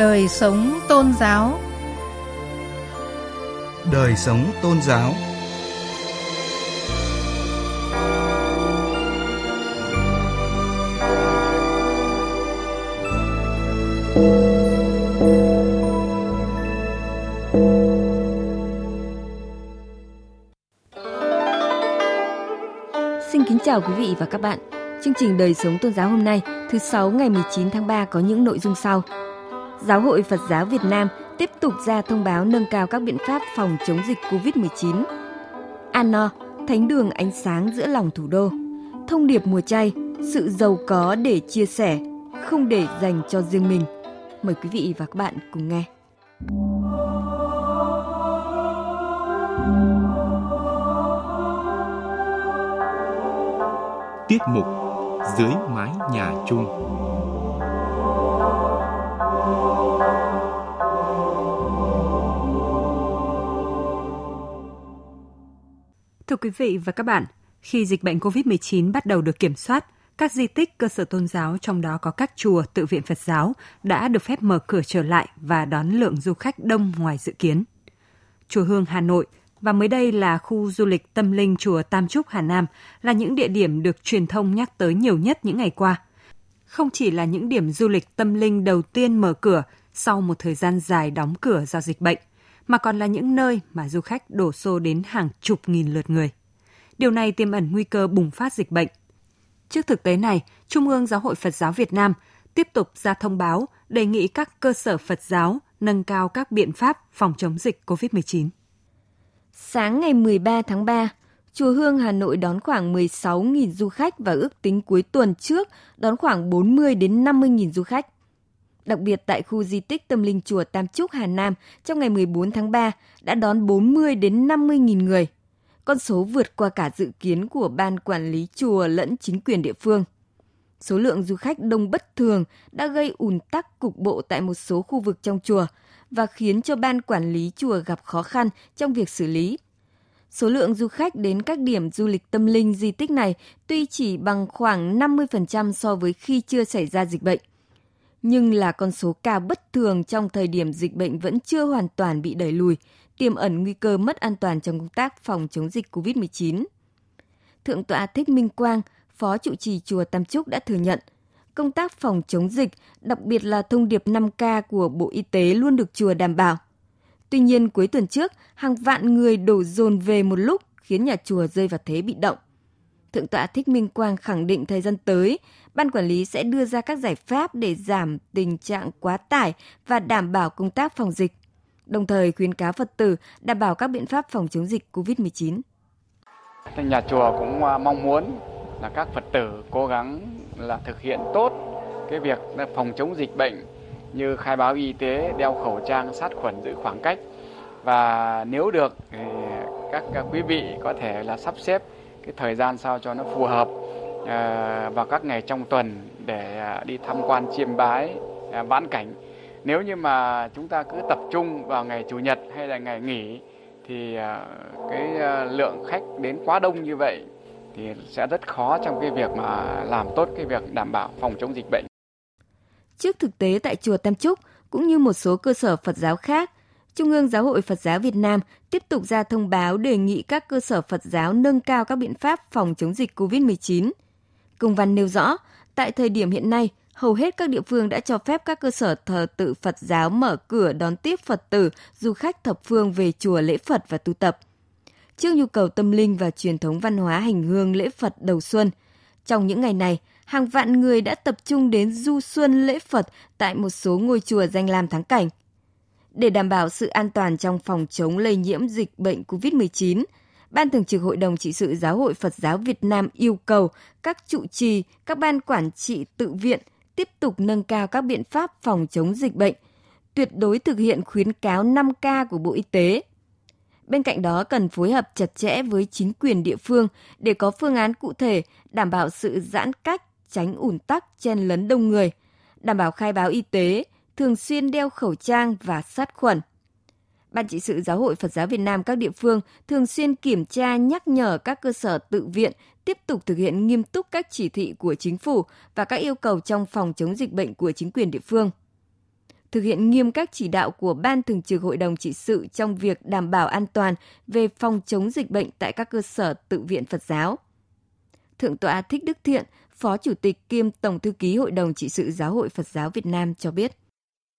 Đời sống tôn giáo Đời sống tôn giáo Xin kính chào quý vị và các bạn. Chương trình Đời sống tôn giáo hôm nay, thứ sáu ngày 19 tháng 3 có những nội dung sau. Giáo hội Phật giáo Việt Nam tiếp tục ra thông báo nâng cao các biện pháp phòng chống dịch COVID-19. Anno, thánh đường ánh sáng giữa lòng thủ đô. Thông điệp mùa chay, sự giàu có để chia sẻ, không để dành cho riêng mình. Mời quý vị và các bạn cùng nghe. Tiết mục Dưới mái nhà chung Thưa quý vị và các bạn, khi dịch bệnh COVID-19 bắt đầu được kiểm soát, các di tích cơ sở tôn giáo trong đó có các chùa tự viện Phật giáo đã được phép mở cửa trở lại và đón lượng du khách đông ngoài dự kiến. Chùa Hương Hà Nội và mới đây là khu du lịch tâm linh chùa Tam Trúc Hà Nam là những địa điểm được truyền thông nhắc tới nhiều nhất những ngày qua. Không chỉ là những điểm du lịch tâm linh đầu tiên mở cửa sau một thời gian dài đóng cửa do dịch bệnh, mà còn là những nơi mà du khách đổ xô đến hàng chục nghìn lượt người. Điều này tiềm ẩn nguy cơ bùng phát dịch bệnh. Trước thực tế này, Trung ương Giáo hội Phật giáo Việt Nam tiếp tục ra thông báo đề nghị các cơ sở Phật giáo nâng cao các biện pháp phòng chống dịch COVID-19. Sáng ngày 13 tháng 3, Chùa Hương Hà Nội đón khoảng 16.000 du khách và ước tính cuối tuần trước đón khoảng 40 đến 50.000 du khách. Đặc biệt tại khu di tích tâm linh chùa Tam Trúc Hà Nam trong ngày 14 tháng 3 đã đón 40 đến 50 nghìn người. Con số vượt qua cả dự kiến của ban quản lý chùa lẫn chính quyền địa phương. Số lượng du khách đông bất thường đã gây ùn tắc cục bộ tại một số khu vực trong chùa và khiến cho ban quản lý chùa gặp khó khăn trong việc xử lý. Số lượng du khách đến các điểm du lịch tâm linh di tích này tuy chỉ bằng khoảng 50% so với khi chưa xảy ra dịch bệnh, nhưng là con số cao bất thường trong thời điểm dịch bệnh vẫn chưa hoàn toàn bị đẩy lùi, tiềm ẩn nguy cơ mất an toàn trong công tác phòng chống dịch COVID-19. Thượng tọa Thích Minh Quang, Phó trụ trì chùa Tam Trúc đã thừa nhận, công tác phòng chống dịch, đặc biệt là thông điệp 5K của Bộ Y tế luôn được chùa đảm bảo. Tuy nhiên, cuối tuần trước, hàng vạn người đổ dồn về một lúc khiến nhà chùa rơi vào thế bị động. Thượng tọa Thích Minh Quang khẳng định thời gian tới, ban quản lý sẽ đưa ra các giải pháp để giảm tình trạng quá tải và đảm bảo công tác phòng dịch, đồng thời khuyến cáo Phật tử đảm bảo các biện pháp phòng chống dịch COVID-19. Nhà chùa cũng à, mong muốn là các Phật tử cố gắng là thực hiện tốt cái việc phòng chống dịch bệnh như khai báo y tế, đeo khẩu trang, sát khuẩn, giữ khoảng cách và nếu được thì các à, quý vị có thể là sắp xếp cái thời gian sao cho nó phù hợp à, vào các ngày trong tuần để à, đi tham quan chiêm bái à, vãn cảnh. Nếu như mà chúng ta cứ tập trung vào ngày chủ nhật hay là ngày nghỉ thì cái lượng khách đến quá đông như vậy thì sẽ rất khó trong cái việc mà làm tốt cái việc đảm bảo phòng chống dịch bệnh. Trước thực tế tại chùa Tam Trúc cũng như một số cơ sở Phật giáo khác, Trung ương Giáo hội Phật giáo Việt Nam tiếp tục ra thông báo đề nghị các cơ sở Phật giáo nâng cao các biện pháp phòng chống dịch COVID-19. Công văn nêu rõ, tại thời điểm hiện nay, hầu hết các địa phương đã cho phép các cơ sở thờ tự Phật giáo mở cửa đón tiếp Phật tử, du khách thập phương về chùa lễ Phật và tu tập. Trước nhu cầu tâm linh và truyền thống văn hóa hành hương lễ Phật đầu xuân, trong những ngày này, hàng vạn người đã tập trung đến du xuân lễ Phật tại một số ngôi chùa danh lam thắng cảnh. Để đảm bảo sự an toàn trong phòng chống lây nhiễm dịch bệnh COVID-19, Ban Thường trực Hội đồng Trị sự Giáo hội Phật giáo Việt Nam yêu cầu các trụ trì, các ban quản trị tự viện tiếp tục nâng cao các biện pháp phòng chống dịch bệnh, tuyệt đối thực hiện khuyến cáo 5K của Bộ Y tế. Bên cạnh đó cần phối hợp chặt chẽ với chính quyền địa phương để có phương án cụ thể đảm bảo sự giãn cách, tránh ủn tắc, chen lấn đông người, đảm bảo khai báo y tế, thường xuyên đeo khẩu trang và sát khuẩn. Ban trị sự Giáo hội Phật giáo Việt Nam các địa phương thường xuyên kiểm tra nhắc nhở các cơ sở tự viện tiếp tục thực hiện nghiêm túc các chỉ thị của chính phủ và các yêu cầu trong phòng chống dịch bệnh của chính quyền địa phương. thực hiện nghiêm các chỉ đạo của Ban Thường trực Hội đồng trị sự trong việc đảm bảo an toàn về phòng chống dịch bệnh tại các cơ sở tự viện Phật giáo. Thượng tọa Thích Đức Thiện, Phó Chủ tịch kiêm Tổng Thư ký Hội đồng trị sự Giáo hội Phật giáo Việt Nam cho biết.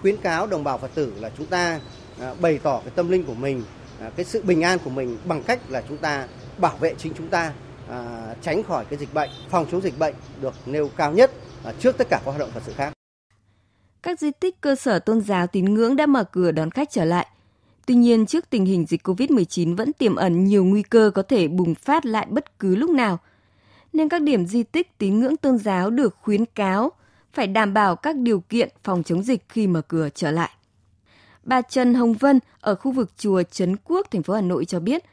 Khuyến cáo đồng bào Phật tử là chúng ta à, bày tỏ cái tâm linh của mình, à, cái sự bình an của mình bằng cách là chúng ta bảo vệ chính chúng ta, à, tránh khỏi cái dịch bệnh, phòng chống dịch bệnh được nêu cao nhất trước tất cả các hoạt động Phật sự khác. Các di tích cơ sở tôn giáo tín ngưỡng đã mở cửa đón khách trở lại. Tuy nhiên, trước tình hình dịch COVID-19 vẫn tiềm ẩn nhiều nguy cơ có thể bùng phát lại bất cứ lúc nào – nên các điểm di tích tín ngưỡng tôn giáo được khuyến cáo phải đảm bảo các điều kiện phòng chống dịch khi mở cửa trở lại. Bà Trần Hồng Vân ở khu vực chùa Trấn Quốc, thành phố Hà Nội cho biết,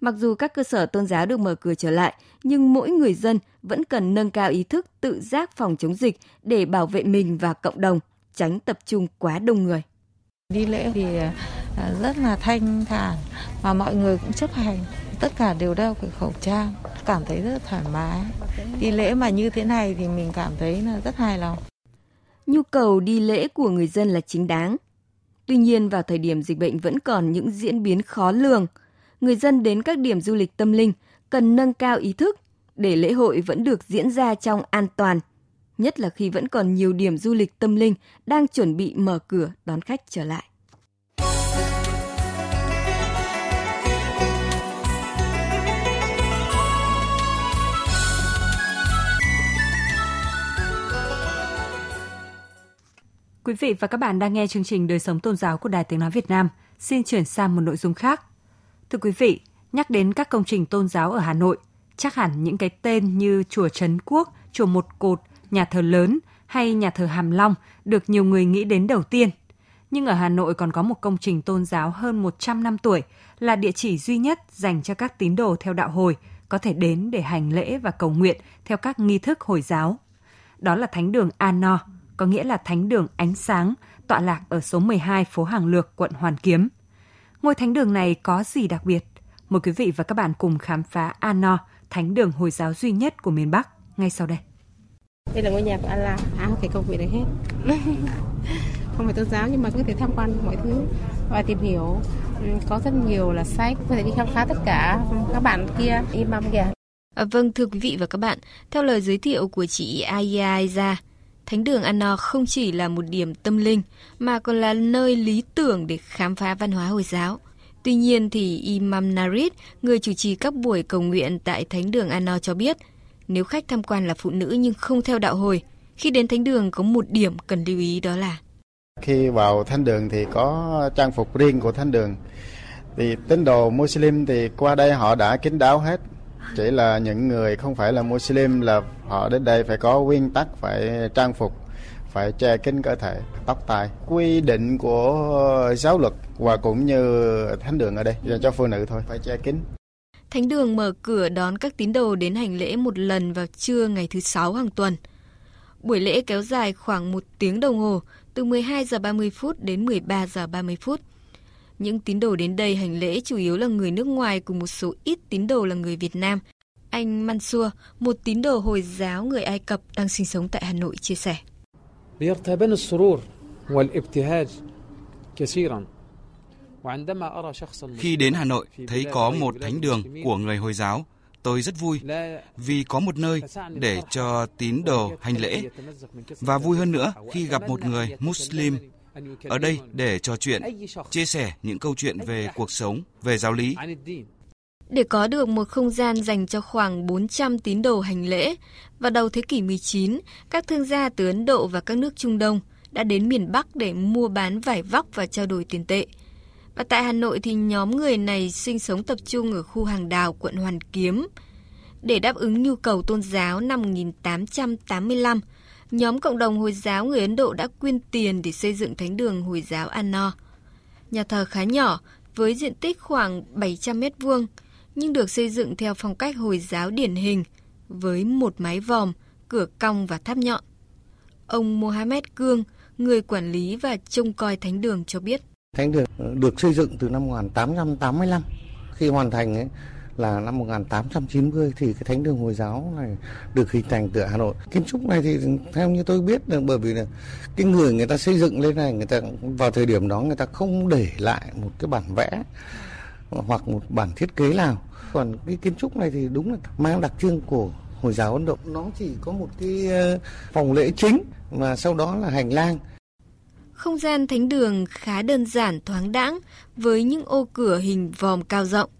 mặc dù các cơ sở tôn giáo được mở cửa trở lại, nhưng mỗi người dân vẫn cần nâng cao ý thức tự giác phòng chống dịch để bảo vệ mình và cộng đồng, tránh tập trung quá đông người. Đi lễ thì à, rất là thanh thản và mọi người cũng chấp hành, tất cả đều đeo cái khẩu trang cảm thấy rất thoải mái. Đi lễ mà như thế này thì mình cảm thấy là rất hài lòng. Nhu cầu đi lễ của người dân là chính đáng. Tuy nhiên vào thời điểm dịch bệnh vẫn còn những diễn biến khó lường, người dân đến các điểm du lịch tâm linh cần nâng cao ý thức để lễ hội vẫn được diễn ra trong an toàn, nhất là khi vẫn còn nhiều điểm du lịch tâm linh đang chuẩn bị mở cửa đón khách trở lại. Quý vị và các bạn đang nghe chương trình Đời sống tôn giáo của Đài Tiếng Nói Việt Nam. Xin chuyển sang một nội dung khác. Thưa quý vị, nhắc đến các công trình tôn giáo ở Hà Nội, chắc hẳn những cái tên như Chùa Trấn Quốc, Chùa Một Cột, Nhà thờ lớn hay Nhà thờ Hàm Long được nhiều người nghĩ đến đầu tiên. Nhưng ở Hà Nội còn có một công trình tôn giáo hơn 100 năm tuổi là địa chỉ duy nhất dành cho các tín đồ theo đạo hồi có thể đến để hành lễ và cầu nguyện theo các nghi thức Hồi giáo. Đó là Thánh đường An No, có nghĩa là Thánh đường Ánh Sáng, tọa lạc ở số 12 phố Hàng Lược, quận Hoàn Kiếm. Ngôi thánh đường này có gì đặc biệt? Mời quý vị và các bạn cùng khám phá Ano, thánh đường Hồi giáo duy nhất của miền Bắc, ngay sau đây. Đây là ngôi nhà của Allah, ai có thể cầu nguyện được hết. không phải tôn giáo nhưng mà có thể tham quan mọi thứ và tìm hiểu. Ừ, có rất nhiều là sách, có thể đi khám phá tất cả. Các bạn kia, imam kìa. À, vâng, thưa quý vị và các bạn, theo lời giới thiệu của chị Aya Aiza, Thánh đường Anna không chỉ là một điểm tâm linh mà còn là nơi lý tưởng để khám phá văn hóa Hồi giáo. Tuy nhiên thì Imam Narid, người chủ trì các buổi cầu nguyện tại Thánh đường Anna cho biết, nếu khách tham quan là phụ nữ nhưng không theo đạo hồi, khi đến thánh đường có một điểm cần lưu ý đó là khi vào thánh đường thì có trang phục riêng của thánh đường. Thì tín đồ Muslim thì qua đây họ đã kín đáo hết, chỉ là những người không phải là Muslim là họ đến đây phải có nguyên tắc phải trang phục phải che kín cơ thể tóc tai quy định của giáo luật và cũng như thánh đường ở đây dành cho phụ nữ thôi phải che kín Thánh đường mở cửa đón các tín đồ đến hành lễ một lần vào trưa ngày thứ sáu hàng tuần. Buổi lễ kéo dài khoảng một tiếng đồng hồ, từ 12 giờ 30 phút đến 13 giờ 30 phút. Những tín đồ đến đây hành lễ chủ yếu là người nước ngoài cùng một số ít tín đồ là người Việt Nam. Anh Mansur, một tín đồ Hồi giáo người Ai Cập đang sinh sống tại Hà Nội chia sẻ. Khi đến Hà Nội, thấy có một thánh đường của người Hồi giáo, tôi rất vui vì có một nơi để cho tín đồ hành lễ. Và vui hơn nữa khi gặp một người Muslim ở đây để trò chuyện, chia sẻ những câu chuyện về cuộc sống, về giáo lý. Để có được một không gian dành cho khoảng 400 tín đồ hành lễ, vào đầu thế kỷ 19, các thương gia từ Ấn Độ và các nước Trung Đông đã đến miền Bắc để mua bán vải vóc và trao đổi tiền tệ. Và tại Hà Nội thì nhóm người này sinh sống tập trung ở khu hàng đào quận Hoàn Kiếm. Để đáp ứng nhu cầu tôn giáo năm 1885, nhóm cộng đồng Hồi giáo người Ấn Độ đã quyên tiền để xây dựng thánh đường Hồi giáo Anno. Nhà thờ khá nhỏ, với diện tích khoảng 700 mét vuông, nhưng được xây dựng theo phong cách Hồi giáo điển hình, với một mái vòm, cửa cong và tháp nhọn. Ông Mohammed Cương, người quản lý và trông coi thánh đường cho biết. Thánh đường được xây dựng từ năm 1885. Khi hoàn thành ấy, là năm 1890 thì cái thánh đường Hồi giáo này được hình thành từ Hà Nội. Kiến trúc này thì theo như tôi biết là bởi vì là cái người người ta xây dựng lên này, người ta vào thời điểm đó người ta không để lại một cái bản vẽ hoặc một bản thiết kế nào. Còn cái kiến trúc này thì đúng là mang đặc trưng của Hồi giáo Ấn Độ. Nó chỉ có một cái ờ, phòng lễ chính và sau đó là hành lang. Không gian thánh đường khá đơn giản, thoáng đãng, với những ô cửa hình vòm cao rộng.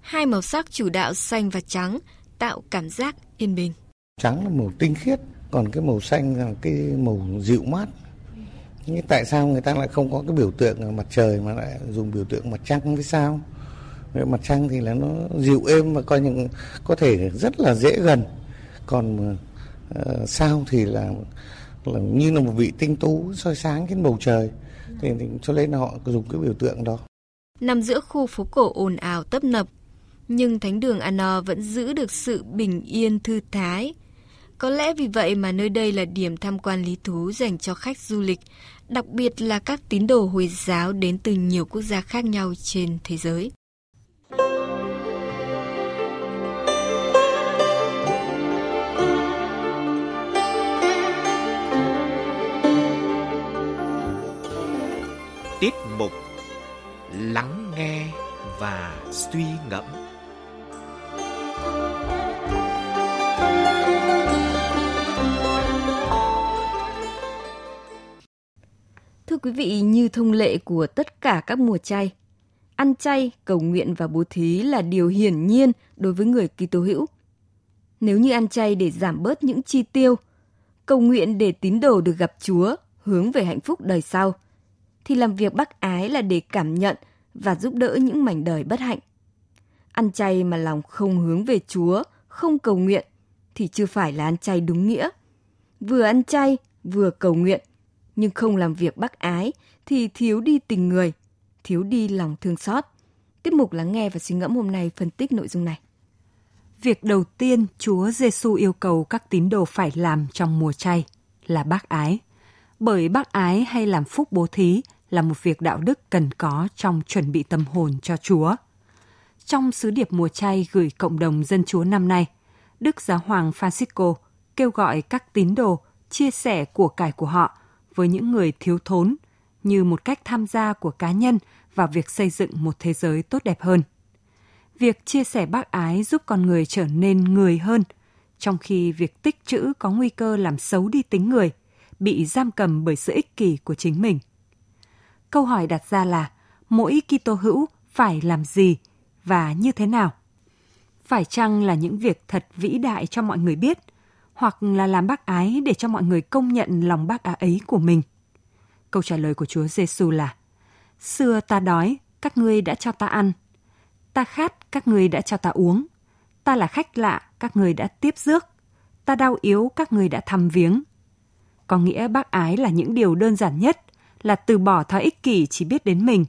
Hai màu sắc chủ đạo xanh và trắng tạo cảm giác yên bình. Trắng là màu tinh khiết, còn cái màu xanh là cái màu dịu mát. Nhưng tại sao người ta lại không có cái biểu tượng mặt trời mà lại dùng biểu tượng mặt trăng với sao? Mặt trăng thì là nó dịu êm và coi như có thể rất là dễ gần. Còn uh, sao thì là là như là một vị tinh tú soi sáng trên bầu trời. Thì, thì cho nên họ dùng cái biểu tượng đó. Nằm giữa khu phố cổ ồn ào tấp nập, nhưng thánh đường Ano vẫn giữ được sự bình yên thư thái. Có lẽ vì vậy mà nơi đây là điểm tham quan lý thú dành cho khách du lịch, đặc biệt là các tín đồ Hồi giáo đến từ nhiều quốc gia khác nhau trên thế giới. Tiết mục Lắng nghe và suy ngẫm quý vị, như thông lệ của tất cả các mùa chay, ăn chay, cầu nguyện và bố thí là điều hiển nhiên đối với người Kitô hữu. Nếu như ăn chay để giảm bớt những chi tiêu, cầu nguyện để tín đồ được gặp Chúa, hướng về hạnh phúc đời sau, thì làm việc bác ái là để cảm nhận và giúp đỡ những mảnh đời bất hạnh. Ăn chay mà lòng không hướng về Chúa, không cầu nguyện thì chưa phải là ăn chay đúng nghĩa. Vừa ăn chay, vừa cầu nguyện nhưng không làm việc bác ái thì thiếu đi tình người, thiếu đi lòng thương xót. Tiếp mục lắng nghe và suy ngẫm hôm nay phân tích nội dung này. Việc đầu tiên Chúa Giêsu yêu cầu các tín đồ phải làm trong mùa chay là bác ái. Bởi bác ái hay làm phúc bố thí là một việc đạo đức cần có trong chuẩn bị tâm hồn cho Chúa. Trong sứ điệp mùa chay gửi cộng đồng dân Chúa năm nay, Đức Giáo hoàng Francisco kêu gọi các tín đồ chia sẻ của cải của họ với những người thiếu thốn như một cách tham gia của cá nhân vào việc xây dựng một thế giới tốt đẹp hơn. Việc chia sẻ bác ái giúp con người trở nên người hơn, trong khi việc tích trữ có nguy cơ làm xấu đi tính người, bị giam cầm bởi sự ích kỷ của chính mình. Câu hỏi đặt ra là mỗi Kitô hữu phải làm gì và như thế nào? Phải chăng là những việc thật vĩ đại cho mọi người biết – hoặc là làm bác ái để cho mọi người công nhận lòng bác ái ấy của mình? Câu trả lời của Chúa Giêsu là: Xưa ta đói, các ngươi đã cho ta ăn. Ta khát, các ngươi đã cho ta uống. Ta là khách lạ, các ngươi đã tiếp rước. Ta đau yếu, các ngươi đã thăm viếng. Có nghĩa bác ái là những điều đơn giản nhất, là từ bỏ thói ích kỷ chỉ biết đến mình,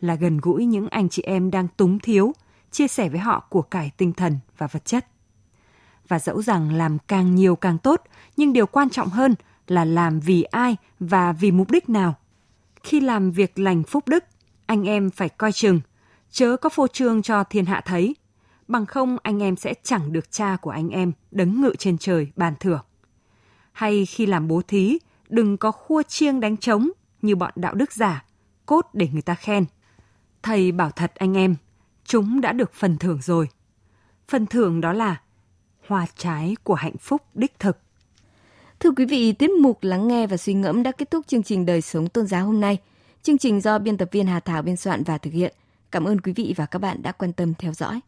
là gần gũi những anh chị em đang túng thiếu, chia sẻ với họ của cải tinh thần và vật chất và dẫu rằng làm càng nhiều càng tốt, nhưng điều quan trọng hơn là làm vì ai và vì mục đích nào. Khi làm việc lành phúc đức, anh em phải coi chừng, chớ có phô trương cho thiên hạ thấy, bằng không anh em sẽ chẳng được cha của anh em đấng ngự trên trời bàn thưởng. Hay khi làm bố thí, đừng có khua chiêng đánh trống như bọn đạo đức giả, cốt để người ta khen. Thầy bảo thật anh em, chúng đã được phần thưởng rồi. Phần thưởng đó là hoa trái của hạnh phúc đích thực. Thưa quý vị, tiết mục lắng nghe và suy ngẫm đã kết thúc chương trình đời sống tôn giáo hôm nay. Chương trình do biên tập viên Hà Thảo biên soạn và thực hiện. Cảm ơn quý vị và các bạn đã quan tâm theo dõi.